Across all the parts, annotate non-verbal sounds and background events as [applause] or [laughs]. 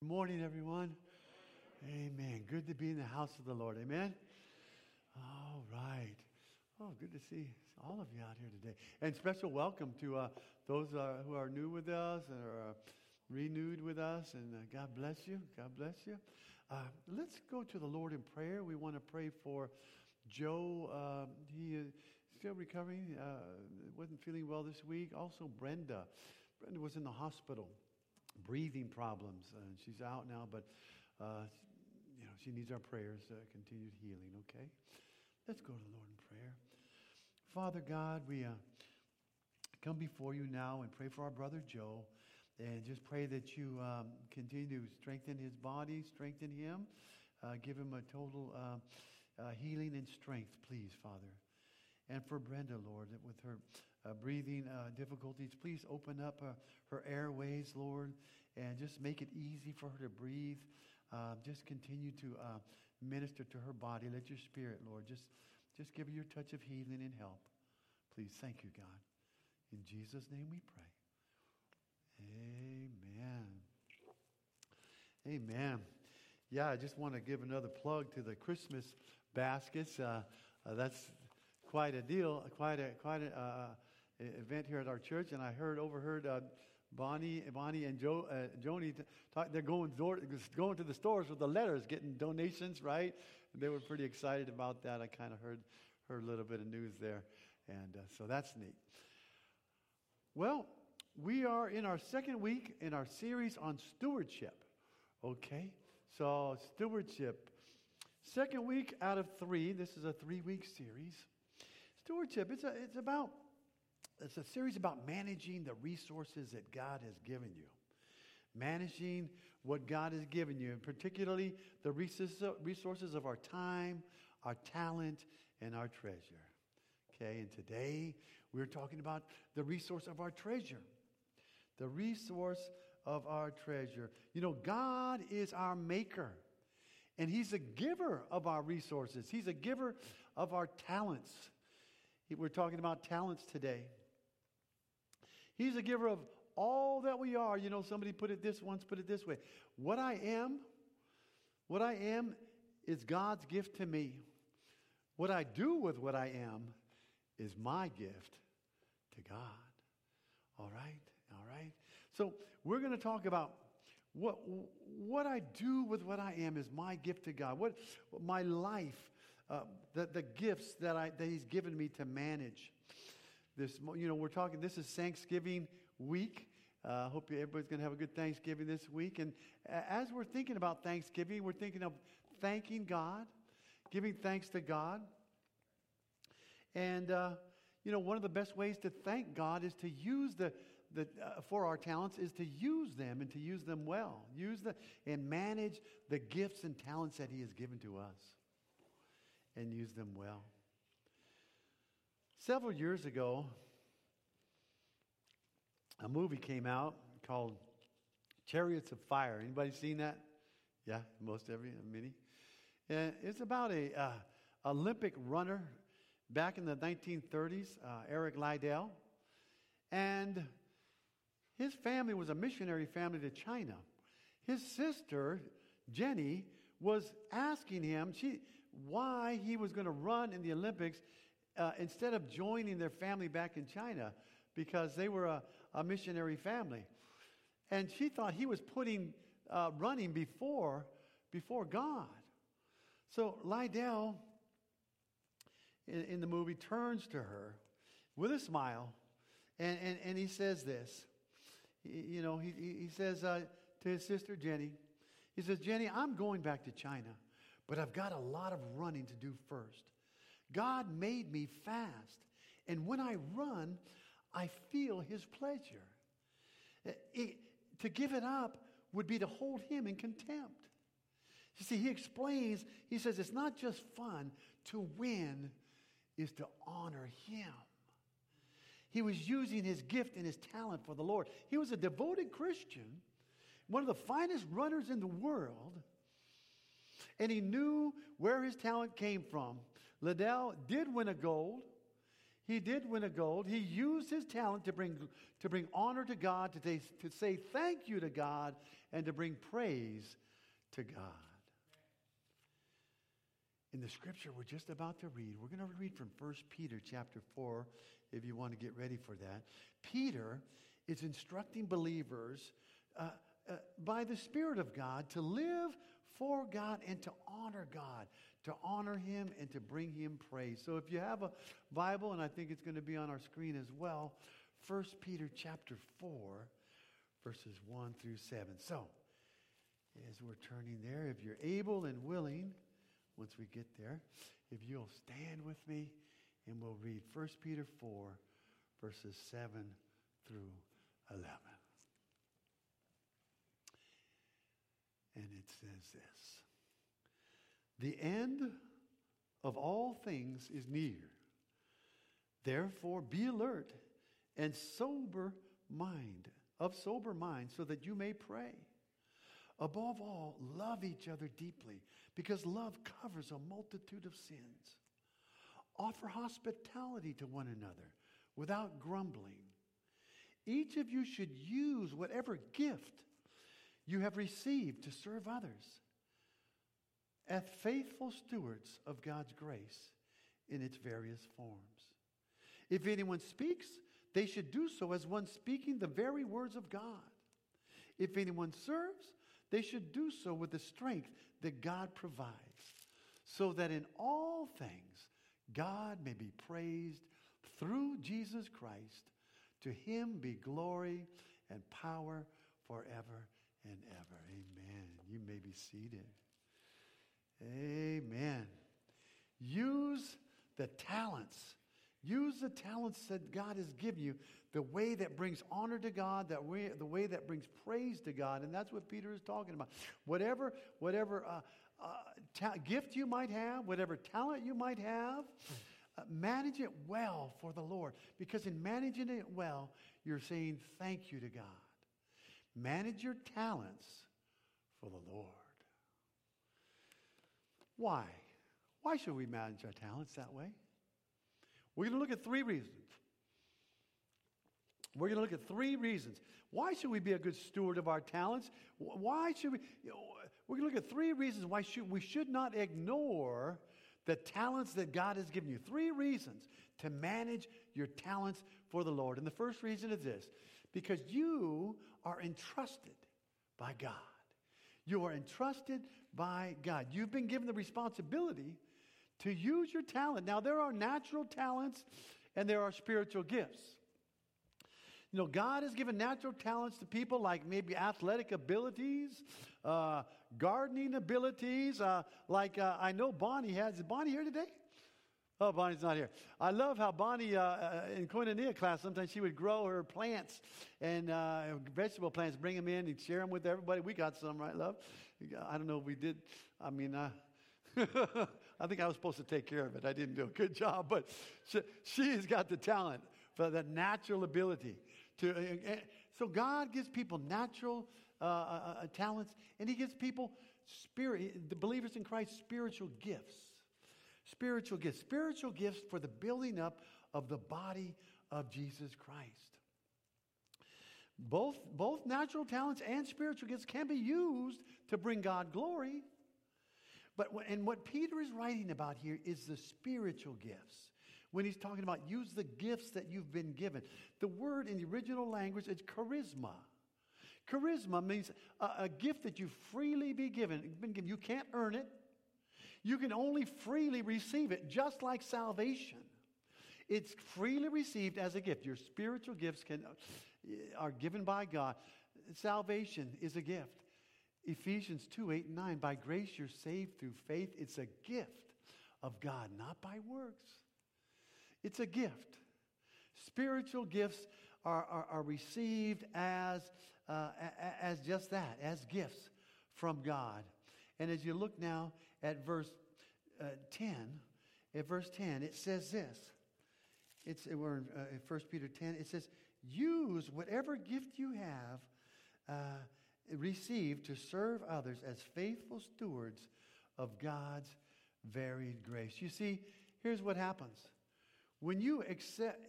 Good morning, everyone. Amen. Good to be in the house of the Lord. Amen. All right. Oh, good to see all of you out here today. And special welcome to uh, those uh, who are new with us and are uh, renewed with us. And uh, God bless you. God bless you. Uh, let's go to the Lord in prayer. We want to pray for Joe. Uh, he is still recovering. wasn't feeling well this week. Also, Brenda. Brenda was in the hospital breathing problems. And she's out now, but uh, you know she needs our prayers, uh, continued healing. Okay, let's go to the Lord in prayer. Father God, we uh, come before you now and pray for our brother Joe, and just pray that you um, continue to strengthen his body, strengthen him, uh, give him a total uh, uh, healing and strength, please, Father. And for Brenda, Lord, with her uh, breathing uh, difficulties, please open up uh, her airways, Lord, and just make it easy for her to breathe. Uh, just continue to uh, minister to her body. Let your spirit, Lord, just, just give her your touch of healing and help. Please, thank you, God. In Jesus' name we pray. Amen. Amen. Yeah, I just want to give another plug to the Christmas baskets. Uh, that's quite a deal, quite a quite a uh, event here at our church, and I heard overheard uh, Bonnie, Bonnie and Joe, uh, Joni talk, they're going door, going to the stores with the letters, getting donations, right? And they were pretty excited about that. I kind of heard heard a little bit of news there, and uh, so that's neat. Well, we are in our second week in our series on stewardship. Okay, so stewardship, second week out of three. This is a three week series. Stewardship, it's, a, it's about, it's a series about managing the resources that God has given you. Managing what God has given you, and particularly the resources of our time, our talent, and our treasure. Okay, and today we're talking about the resource of our treasure. The resource of our treasure. You know, God is our maker, and He's a giver of our resources, He's a giver of our talents. We're talking about talents today. He's a giver of all that we are. You know, somebody put it this once, put it this way. What I am, what I am is God's gift to me. What I do with what I am is my gift to God. All right? All right? So we're going to talk about what, what I do with what I am is my gift to God. What, my life uh, the, the gifts that, I, that He's given me to manage. This, you know, we're talking, this is Thanksgiving week. I uh, hope everybody's going to have a good Thanksgiving this week. And as we're thinking about Thanksgiving, we're thinking of thanking God, giving thanks to God. And, uh, you know, one of the best ways to thank God is to use the, the uh, for our talents, is to use them and to use them well. Use the, and manage the gifts and talents that He has given to us and use them well. Several years ago, a movie came out called Chariots of Fire. Anybody seen that? Yeah, most every, many. And it's about a uh, Olympic runner back in the 1930s, uh, Eric Liddell, and his family was a missionary family to China. His sister Jenny was asking him. She why he was going to run in the Olympics uh, instead of joining their family back in China because they were a, a missionary family. And she thought he was putting uh, running before, before God. So Liddell in, in, the movie turns to her with a smile and, and, and he says this. He, you know, he, he says uh, to his sister Jenny, he says, Jenny, I'm going back to China but I've got a lot of running to do first. God made me fast, and when I run, I feel His pleasure. It, to give it up would be to hold Him in contempt. You see, He explains, He says, it's not just fun. To win is to honor Him. He was using his gift and his talent for the Lord. He was a devoted Christian, one of the finest runners in the world and he knew where his talent came from. Liddell did win a gold. He did win a gold. He used his talent to bring, to bring honor to God, to, to say thank you to God, and to bring praise to God. In the scripture we're just about to read, we're going to read from 1 Peter chapter 4, if you want to get ready for that. Peter is instructing believers uh, uh, by the Spirit of God to live for God and to honor God, to honor Him and to bring Him praise. So if you have a Bible, and I think it's going to be on our screen as well, 1 Peter chapter 4, verses 1 through 7. So, as we're turning there, if you're able and willing, once we get there, if you'll stand with me and we'll read 1 Peter 4, verses 7 through 11. And it says this The end of all things is near. Therefore, be alert and sober mind, of sober mind, so that you may pray. Above all, love each other deeply, because love covers a multitude of sins. Offer hospitality to one another without grumbling. Each of you should use whatever gift you have received to serve others as faithful stewards of God's grace in its various forms. If anyone speaks, they should do so as one speaking the very words of God. If anyone serves, they should do so with the strength that God provides, so that in all things God may be praised through Jesus Christ. To him be glory and power forever and ever. Amen. You may be seated. Amen. Use the talents. Use the talents that God has given you the way that brings honor to God, that way, the way that brings praise to God. And that's what Peter is talking about. Whatever, whatever uh, uh, ta- gift you might have, whatever talent you might have, uh, manage it well for the Lord. Because in managing it well, you're saying thank you to God. Manage your talents for the Lord. Why? Why should we manage our talents that way? We're going to look at three reasons. We're going to look at three reasons. Why should we be a good steward of our talents? Why should we? You know, we're going to look at three reasons why should, we should not ignore the talents that God has given you. Three reasons to manage your talents for the Lord. And the first reason is this because you are entrusted by God. You are entrusted by God. You've been given the responsibility to use your talent. Now, there are natural talents and there are spiritual gifts. You know, God has given natural talents to people like maybe athletic abilities, uh, gardening abilities. Uh, like uh, I know Bonnie has. Is Bonnie here today? Oh, Bonnie's not here. I love how Bonnie, uh, uh, in Koinonia class, sometimes she would grow her plants and uh, vegetable plants, bring them in and share them with everybody. We got some, right, love? I don't know if we did. I mean, uh, [laughs] I think I was supposed to take care of it. I didn't do a good job, but she, she's got the talent for the natural ability to, uh, uh, so God gives people natural talents, and He gives people spirit, the believers in Christ, spiritual gifts. Spiritual gifts. Spiritual gifts for the building up of the body of Jesus Christ. Both, both natural talents and spiritual gifts can be used to bring God glory. But and what Peter is writing about here is the spiritual gifts when he's talking about use the gifts that you've been given. The word in the original language is charisma. Charisma means a, a gift that you freely be given. Been given. You can't earn it. You can only freely receive it, just like salvation. It's freely received as a gift. Your spiritual gifts can, are given by God. Salvation is a gift. Ephesians 2 8 and 9. By grace you're saved through faith. It's a gift of God, not by works. It's a gift. Spiritual gifts are, are, are received as, uh, as just that, as gifts from God. And as you look now at verse uh, 10, at verse 10, it says this. It's, we're in, uh, in 1 Peter 10. It says, use whatever gift you have uh, received to serve others as faithful stewards of God's varied grace. You see, here's what happens When you accept,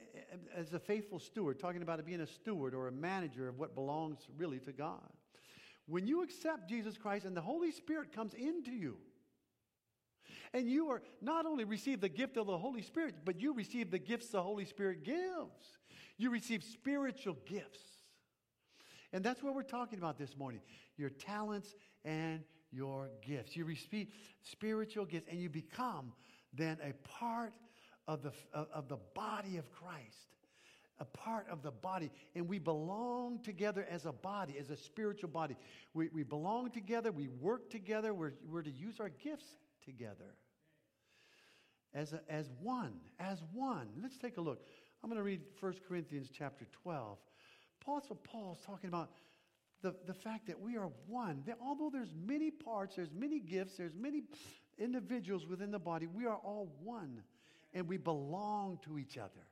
as a faithful steward, talking about being a steward or a manager of what belongs really to God, when you accept Jesus Christ and the Holy Spirit comes into you, and you are not only receive the gift of the Holy Spirit, but you receive the gifts the Holy Spirit gives. You receive spiritual gifts. And that's what we're talking about this morning your talents and your gifts. You receive spiritual gifts, and you become then a part of the, of the body of Christ. A part of the body, and we belong together as a body, as a spiritual body. We, we belong together, we work together, we're, we're to use our gifts together as, a, as one, as one. Let's take a look. I'm going to read 1 Corinthians chapter 12. Apostle Paul's talking about the, the fact that we are one. That although there's many parts, there's many gifts, there's many individuals within the body, we are all one and we belong to each other.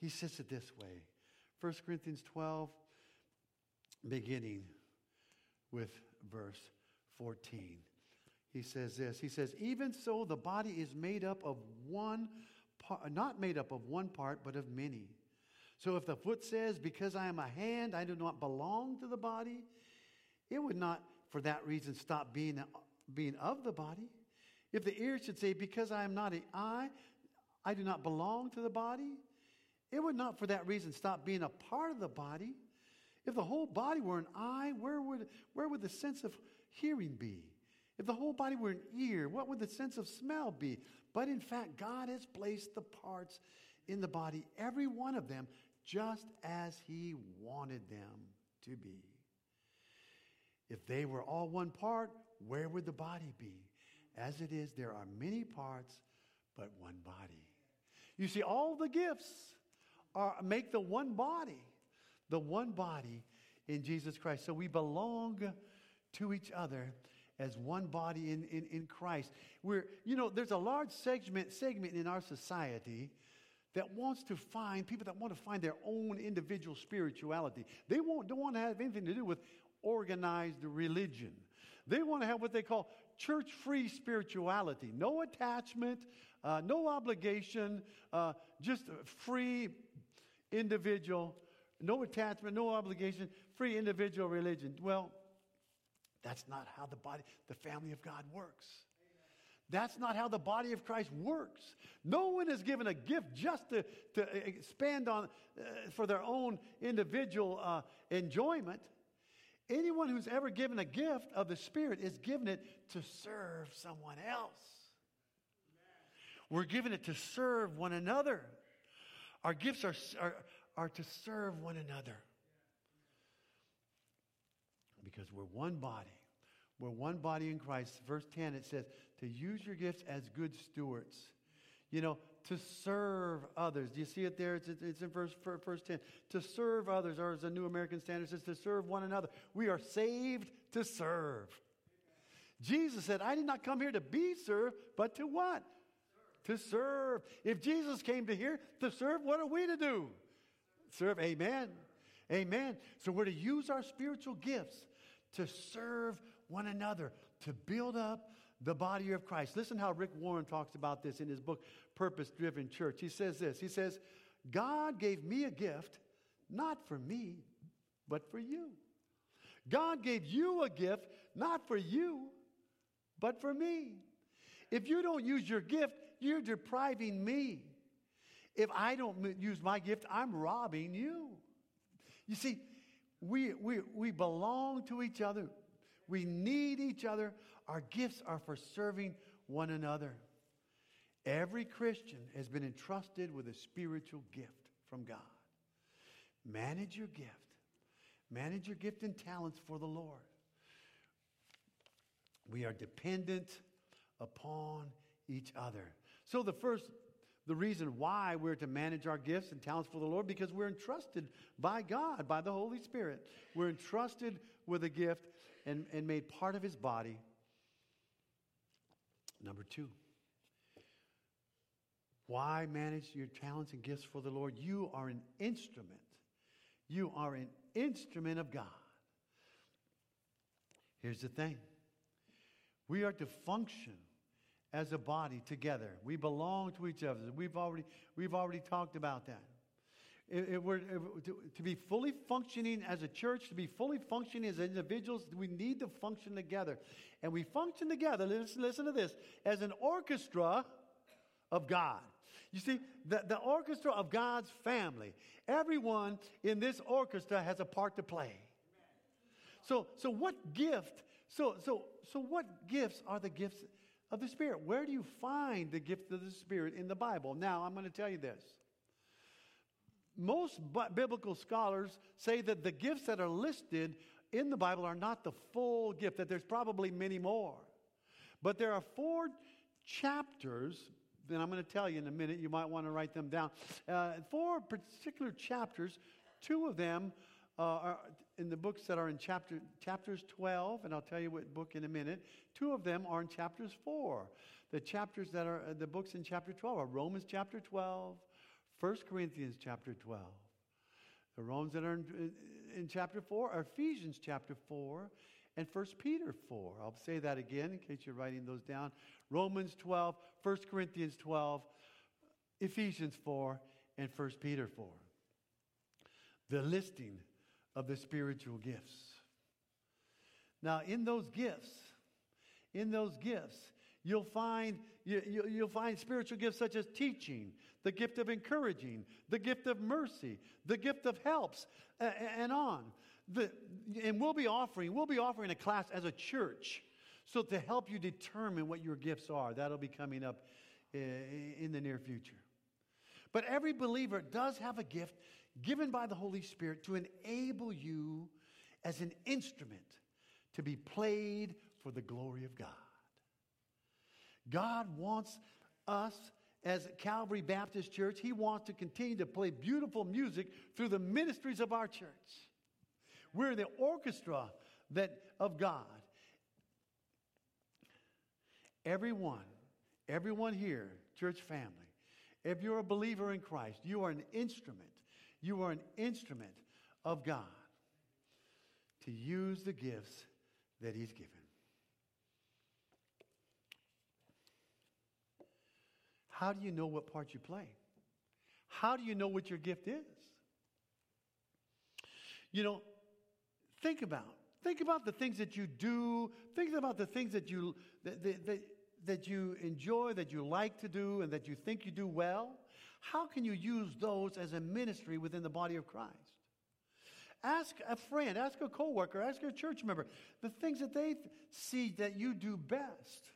He says it this way 1 Corinthians 12, beginning with verse 14. He says this He says, Even so, the body is made up of one part, not made up of one part, but of many. So if the foot says, Because I am a hand, I do not belong to the body, it would not, for that reason, stop being, being of the body. If the ear should say, Because I am not an eye, I do not belong to the body, it would not, for that reason, stop being a part of the body. If the whole body were an eye, where would, where would the sense of hearing be? If the whole body were an ear, what would the sense of smell be? But in fact, God has placed the parts in the body, every one of them, just as He wanted them to be. If they were all one part, where would the body be? As it is, there are many parts, but one body. You see, all the gifts are, make the one body, the one body in Jesus Christ. So we belong to each other as one body in, in, in Christ. We're, you know, there's a large segment, segment in our society that wants to find people that want to find their own individual spirituality. They won't, don't want to have anything to do with organized religion. They want to have what they call church free spirituality no attachment, uh, no obligation, uh, just free individual, no attachment, no obligation, free individual religion. Well, that's not how the body, the family of God works. That's not how the body of Christ works. No one is given a gift just to, to expand on uh, for their own individual uh, enjoyment. Anyone who's ever given a gift of the Spirit is given it to serve someone else. We're given it to serve one another. Our gifts are, are, are to serve one another because we're one body. We're one body in Christ. Verse 10, it says, to use your gifts as good stewards. You know, to serve others. Do you see it there? It's, it's in verse, verse 10. To serve others, or as the New American Standard says, to serve one another. We are saved to serve. Jesus said, I did not come here to be served, but to what? Serve. To serve. If Jesus came to here to serve, what are we to do? Serve. Amen. Amen. So we're to use our spiritual gifts to serve one another, to build up the body of Christ. Listen how Rick Warren talks about this in his book, Purpose Driven Church. He says this He says, God gave me a gift, not for me, but for you. God gave you a gift, not for you, but for me. If you don't use your gift, you're depriving me. If I don't use my gift, I'm robbing you. You see, we, we, we belong to each other. We need each other. Our gifts are for serving one another. Every Christian has been entrusted with a spiritual gift from God. Manage your gift. Manage your gift and talents for the Lord. We are dependent upon each other. So the first the reason why we're to manage our gifts and talents for the Lord because we're entrusted by God, by the Holy Spirit. We're entrusted with a gift and, and made part of his body. Number two, why manage your talents and gifts for the Lord? You are an instrument. You are an instrument of God. Here's the thing we are to function as a body together. We belong to each other. We've already, we've already talked about that. We're, to, to be fully functioning as a church, to be fully functioning as individuals, we need to function together. And we function together, listen, listen to this, as an orchestra of God. You see, the, the orchestra of God's family, everyone in this orchestra has a part to play. So, so what gift, so, so, so what gifts are the gifts of the Spirit? Where do you find the gift of the Spirit in the Bible? Now, I'm going to tell you this. Most biblical scholars say that the gifts that are listed in the Bible are not the full gift, that there's probably many more. But there are four chapters then I'm going to tell you in a minute. You might want to write them down. Uh, four particular chapters, two of them uh, in the books that are in chapter, chapters 12, and I'll tell you what book in a minute. Two of them are in chapters 4. The chapters that are the books in chapter 12 are Romans chapter 12, 1 Corinthians chapter 12. The Romans that are in, in chapter 4 are Ephesians chapter 4 and 1 Peter 4. I'll say that again in case you're writing those down. Romans 12, 1 Corinthians 12, Ephesians 4, and 1 Peter 4. The listing of the spiritual gifts. Now, in those gifts, in those gifts, you'll find you, you'll find spiritual gifts such as teaching, the gift of encouraging, the gift of mercy, the gift of helps, and on. The, and we'll be offering, we'll be offering a class as a church. So to help you determine what your gifts are, that'll be coming up eh, in the near future. But every believer does have a gift given by the Holy Spirit to enable you as an instrument to be played for the glory of God. God wants us as Calvary Baptist Church, He wants to continue to play beautiful music through the ministries of our church. We're the orchestra that, of God. Everyone, everyone here, church family, if you're a believer in Christ, you are an instrument. You are an instrument of God to use the gifts that He's given. How do you know what part you play? How do you know what your gift is? You know, Think about. Think about the things that you do. Think about the things that you, that, that, that you enjoy, that you like to do, and that you think you do well. How can you use those as a ministry within the body of Christ? Ask a friend, ask a coworker, ask a church member the things that they see that you do best.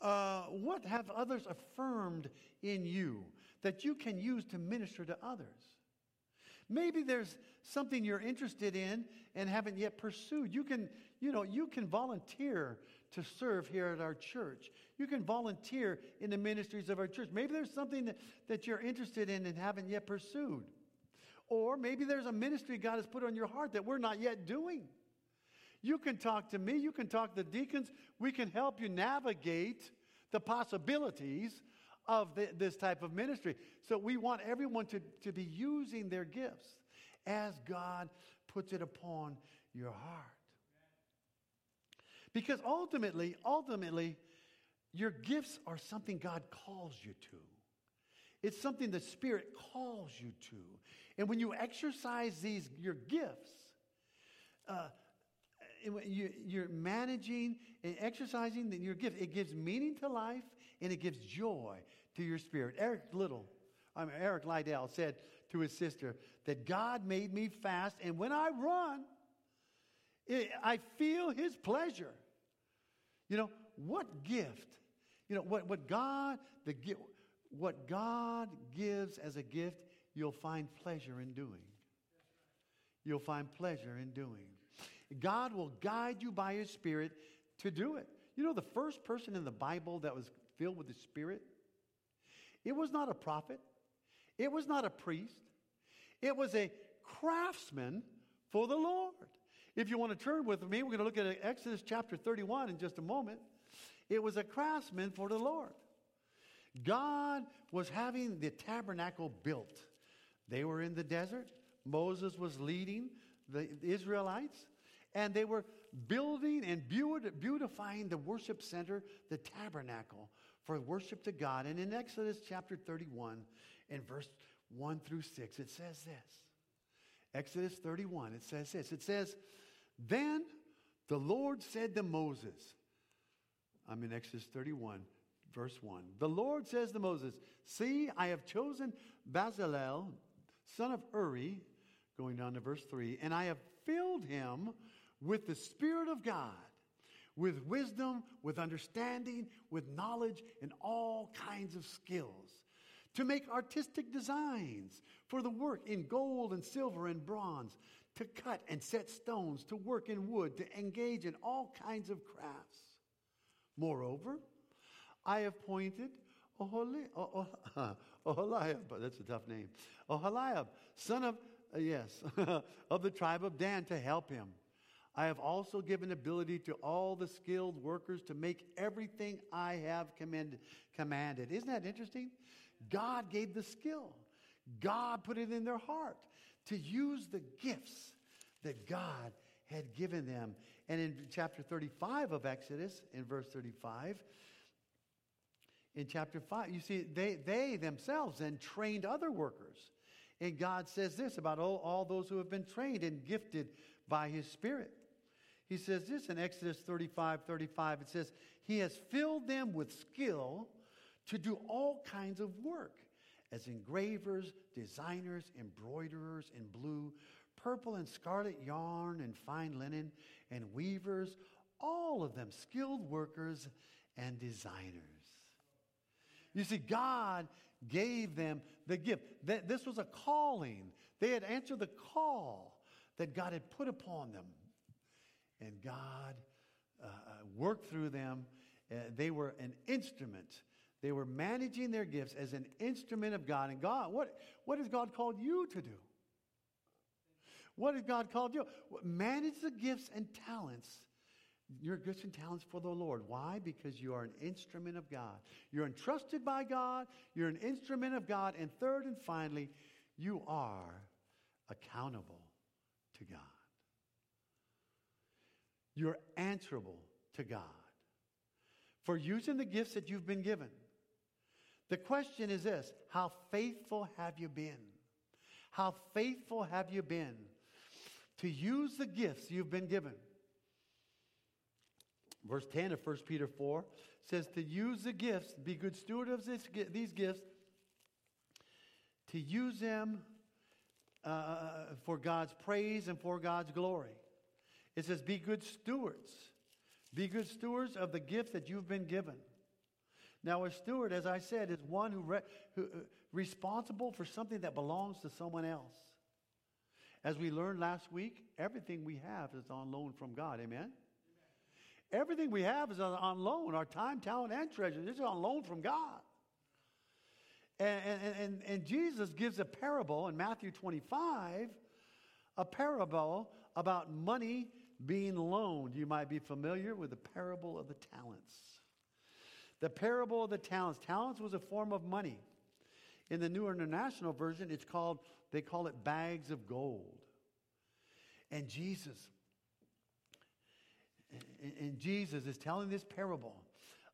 Uh, what have others affirmed in you that you can use to minister to others? Maybe there's something you're interested in and haven't yet pursued. You can, you know, you can volunteer to serve here at our church. You can volunteer in the ministries of our church. Maybe there's something that, that you're interested in and haven't yet pursued. Or maybe there's a ministry God has put on your heart that we're not yet doing. You can talk to me, you can talk to the deacons. We can help you navigate the possibilities of the, this type of ministry. So we want everyone to, to be using their gifts as God puts it upon your heart. Because ultimately, ultimately, your gifts are something God calls you to. It's something the Spirit calls you to. And when you exercise these, your gifts, uh, you, are managing and exercising your gift. It gives meaning to life and it gives joy to your spirit. Eric Little, I mean, Eric Liddell said to his sister that God made me fast, and when I run, it, I feel his pleasure. You know, what gift? You know, what, what God, the what God gives as a gift, you'll find pleasure in doing. You'll find pleasure in doing. God will guide you by his spirit to do it. You know, the first person in the Bible that was filled with the Spirit, it was not a prophet, it was not a priest, it was a craftsman for the Lord. If you want to turn with me, we're going to look at Exodus chapter 31 in just a moment. It was a craftsman for the Lord. God was having the tabernacle built. They were in the desert. Moses was leading the Israelites. and they were building and beautifying the worship center, the tabernacle, for worship to God. And in Exodus chapter 31, in verse 1 through 6, it says this. Exodus 31, it says this. It says, Then the Lord said to Moses, I'm in Exodus 31, verse 1. The Lord says to Moses, See, I have chosen Bezalel, son of Uri, going down to verse 3, and I have filled him with the Spirit of God, with wisdom, with understanding, with knowledge, and all kinds of skills, to make artistic designs for the work in gold and silver and bronze, to cut and set stones, to work in wood, to engage in all kinds of crafts. Moreover, I have appointed [laughs] Oholiab, but that's a tough name, Oholiab, son of, uh, yes, [laughs] of the tribe of Dan to help him. I have also given ability to all the skilled workers to make everything I have commanded. Isn't that interesting? God gave the skill. God put it in their heart to use the gifts that God had given them. And in chapter 35 of Exodus, in verse 35, in chapter 5, you see, they, they themselves then trained other workers. And God says this about all, all those who have been trained and gifted by his Spirit. He says this in Exodus 35 35. It says, He has filled them with skill to do all kinds of work as engravers, designers, embroiderers in blue, purple and scarlet yarn and fine linen, and weavers, all of them skilled workers and designers. You see, God gave them the gift. This was a calling. They had answered the call that God had put upon them and God uh, uh, worked through them. Uh, they were an instrument. They were managing their gifts as an instrument of God. And God, what, what has God called you to do? What has God called you? Manage the gifts and talents, your gifts and talents for the Lord. Why? Because you are an instrument of God. You're entrusted by God, you're an instrument of God. And third and finally, you are accountable to God. You're answerable to God for using the gifts that you've been given. The question is this How faithful have you been? How faithful have you been to use the gifts you've been given? Verse 10 of 1 Peter 4 says to use the gifts, be good steward of this, these gifts, to use them uh, for God's praise and for God's glory. It says, Be good stewards. Be good stewards of the gift that you've been given. Now, a steward, as I said, is one who, re- who uh, responsible for something that belongs to someone else. As we learned last week, everything we have is on loan from God. Amen? Amen. Everything we have is on, on, loan. Our time, talent, and treasure. This is on loan from God. And, and, and, and Jesus gives a parable in Matthew 25, a parable about money being loaned. You might be familiar with the parable of the talents. The parable of the talents. Talents was a form of money. In the New International Version, it's called, they call it bags of gold. And Jesus, and Jesus is telling this parable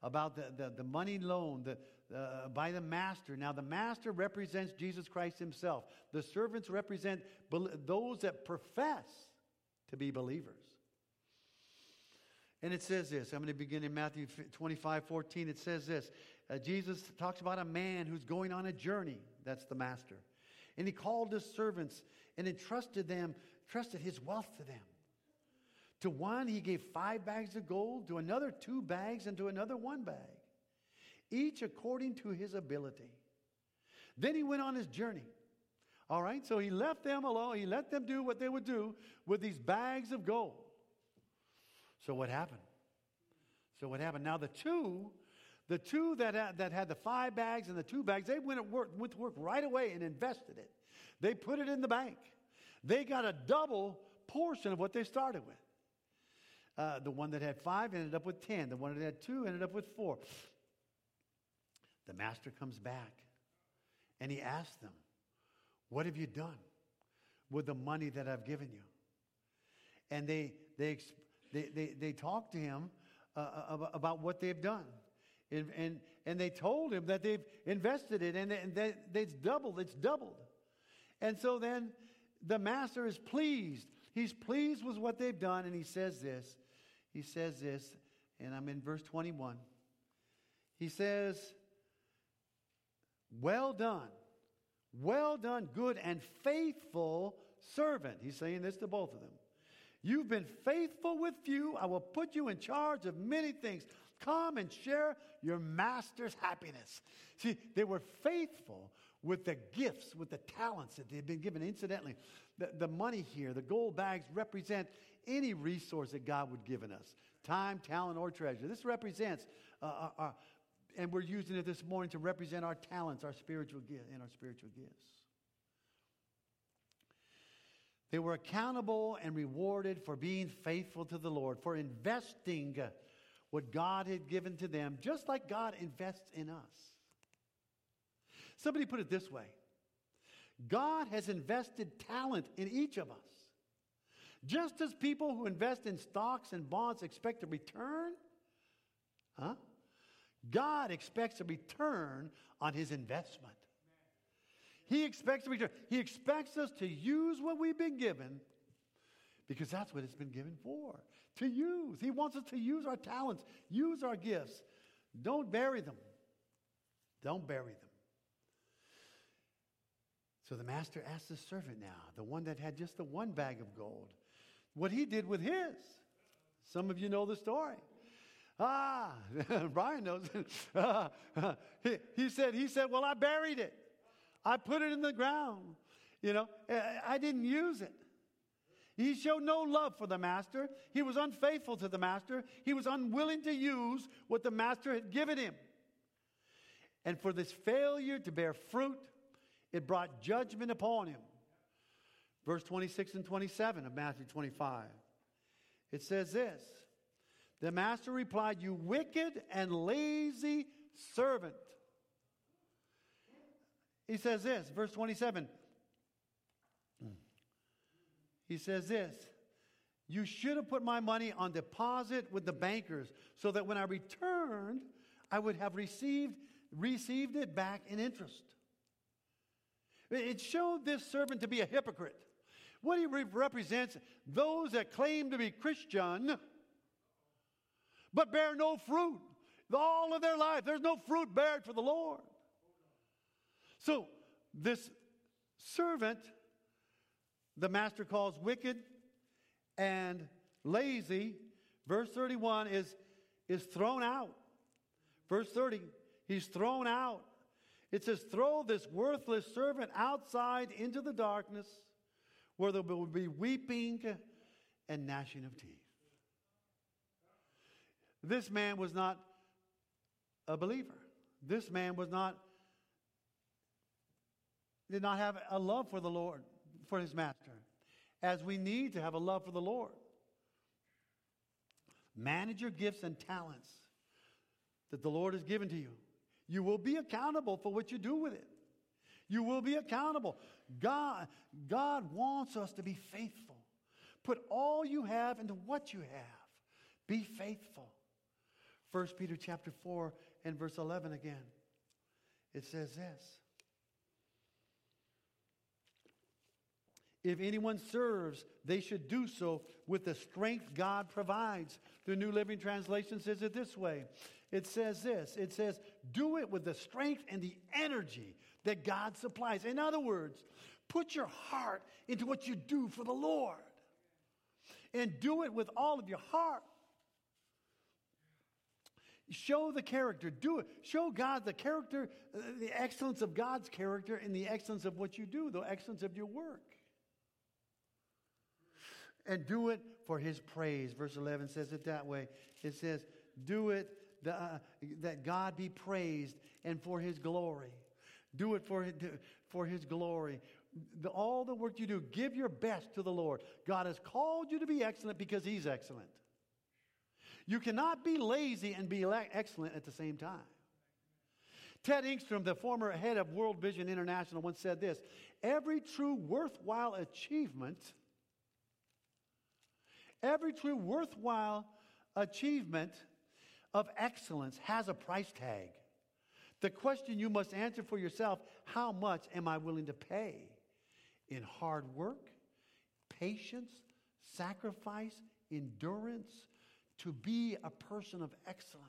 about the, the, the money loan the, uh, by the master. Now, the master represents Jesus Christ himself. The servants represent those that profess to be believers. And it says this. I'm going to begin in Matthew 25, 14. It says this. Uh, Jesus talks about a man who's going on a journey. That's the master. And he called his servants and entrusted them, trusted his wealth to them. To one, he gave five bags of gold, to another, two bags, and to another, one bag, each according to his ability. Then he went on his journey. All right, so he left them alone. He let them do what they would do with these bags of gold. So what happened? So what happened? Now the two, the two that had, that had the five bags and the two bags, they went, work, went to work right away and invested it. They put it in the bank. They got a double portion of what they started with. Uh, the one that had five ended up with ten. The one that had two ended up with four. The master comes back and he asks them, what have you done with the money that I've given you? and they, they, they, they, they talked to him uh, uh about what they've done. And, and, and they told him that they've invested it and, and that it's doubled, it's doubled. And so then the master is pleased. He's pleased with what they've done, and he says this. He says this, and I'm in verse 21. He says, Well done, well done, good and faithful servant. He's saying this to both of them. You've been faithful with few. I will put you in charge of many things. Come and share your master's happiness. See, they were faithful with the gifts, with the talents that they've been given. Incidentally, the, the money here, the gold bags represent any resource that God would given us time, talent, or treasure. This represents, uh, our, uh, uh, and we're using it this morning to represent our talents, our spiritual gifts, and our spiritual gifts. They were accountable and rewarded for being faithful to the Lord, for investing what God had given to them, just like God invests in us. Somebody put it this way God has invested talent in each of us. Just as people who invest in stocks and bonds expect a return, huh? God expects a return on his investment. He expects. He expects us to use what we've been given because that's what it's been given for to use. He wants us to use our talents, use our gifts. Don't bury them. Don't bury them. So the master asked the servant now, the one that had just the one bag of gold, what he did with his. Some of you know the story. Ah, [laughs] Brian knows. [laughs] he, he, said, he said, well, I buried it. I put it in the ground. You know, I didn't use it. He showed no love for the master. He was unfaithful to the master. He was unwilling to use what the master had given him. And for this failure to bear fruit, it brought judgment upon him. Verse 26 and 27 of Matthew 25. It says this The master replied, You wicked and lazy servant. He says this, verse 27. He says this You should have put my money on deposit with the bankers so that when I returned, I would have received, received it back in interest. It showed this servant to be a hypocrite. What he represents, those that claim to be Christian, but bear no fruit. All of their life, there's no fruit bared for the Lord. So, this servant, the master calls wicked and lazy, verse 31 is, is thrown out. Verse 30, he's thrown out. It says, Throw this worthless servant outside into the darkness where there will be weeping and gnashing of teeth. This man was not a believer. This man was not, did not have a love for the Lord, for his master, as we need to have a love for the Lord. Manage your gifts and talents that the Lord has given to you. You will be accountable for what you do with it. You will be accountable. God, God wants us to be faithful. Put all you have into what you have. Be faithful. 1 Peter chapter 4 and verse 11 again. It says this. If anyone serves, they should do so with the strength God provides. The New Living Translation says it this way it says this it says, do it with the strength and the energy that God supplies. In other words, put your heart into what you do for the Lord and do it with all of your heart. Show the character. Do it. Show God the character, uh, the excellence of God's character, and the excellence of what you do, the excellence of your work. And do it for His praise. Verse 11 says it that way. It says, Do it the, uh, that God be praised and for his glory. Do it for, for his glory. The, all the work you do, give your best to the Lord. God has called you to be excellent because he's excellent. You cannot be lazy and be excellent at the same time. Ted Engstrom, the former head of World Vision International, once said this Every true worthwhile achievement Every true worthwhile achievement of excellence has a price tag. The question you must answer for yourself how much am I willing to pay in hard work, patience, sacrifice, endurance to be a person of excellence?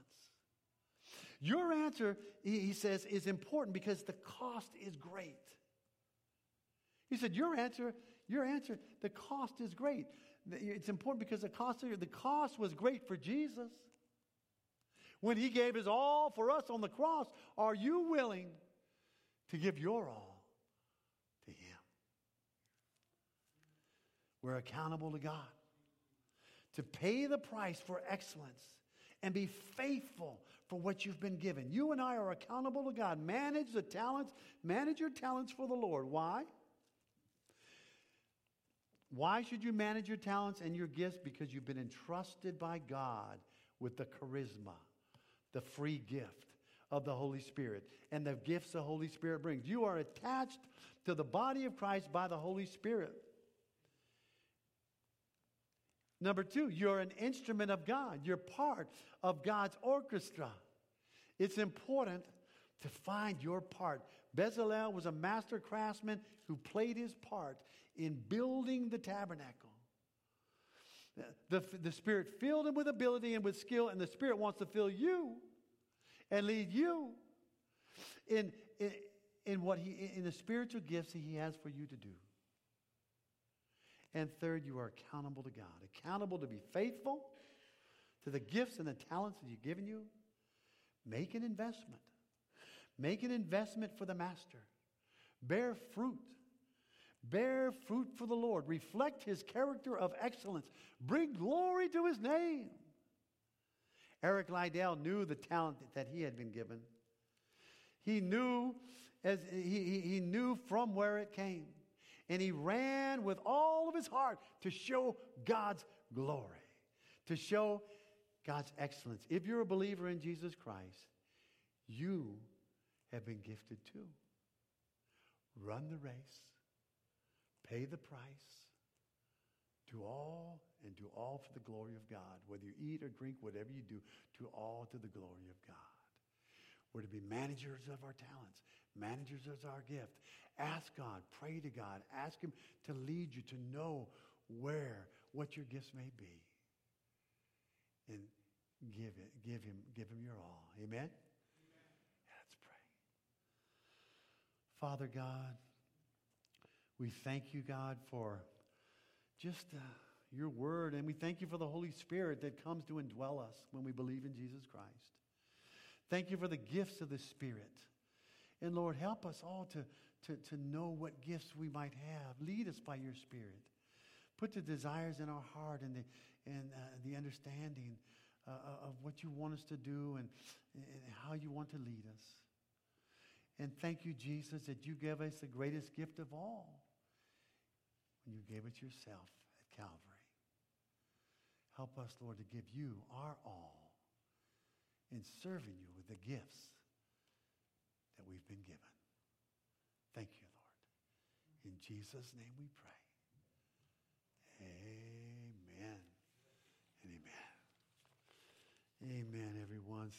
Your answer, he says, is important because the cost is great. He said, Your answer, your answer, the cost is great. It's important because the cost, the cost was great for Jesus. When he gave his all for us on the cross, are you willing to give your all to him? We're accountable to God to pay the price for excellence and be faithful for what you've been given. You and I are accountable to God. Manage the talents, manage your talents for the Lord. Why? Why should you manage your talents and your gifts? Because you've been entrusted by God with the charisma, the free gift of the Holy Spirit, and the gifts the Holy Spirit brings. You are attached to the body of Christ by the Holy Spirit. Number two, you're an instrument of God. You're part of God's orchestra. It's important to find your part. Bezalel was a master craftsman who played his part in building the tabernacle. The, the Spirit filled him with ability and with skill, and the Spirit wants to fill you and lead you in, in, in what he in the spiritual gifts that he has for you to do. And third, you are accountable to God, accountable to be faithful to the gifts and the talents that He's given you. Make an investment. Make an investment for the Master. Bear fruit. Bear fruit for the Lord. Reflect His character of excellence. Bring glory to His name. Eric Liddell knew the talent that he had been given. He knew as he, he knew from where it came and he ran with all of his heart to show God's glory, to show God's excellence. If you're a believer in Jesus Christ, you have been gifted too. Run the race, pay the price, do all and do all for the glory of God. Whether you eat or drink, whatever you do, do all to the glory of God. We're to be managers of our talents, managers of our gift. Ask God, pray to God, ask Him to lead you to know where, what your gifts may be. And give it, give Him, give Him your all. Amen? Amen. Let's pray. Father God, we thank you, God, for just uh, your word, and we thank you for the Holy Spirit that comes to indwell us when we believe in Jesus Christ. Thank you for the gifts of the Spirit. And Lord, help us all to, to, to know what gifts we might have. Lead us by your Spirit. Put the desires in our heart and the, and, uh, the understanding uh, of what you want us to do and, and how you want to lead us. And thank you, Jesus, that you gave us the greatest gift of all when you gave it yourself at Calvary. Help us, Lord, to give you our all in serving you with the gifts that we've been given. Thank you, Lord. In Jesus' name we pray. Amen and amen. Amen, everyone.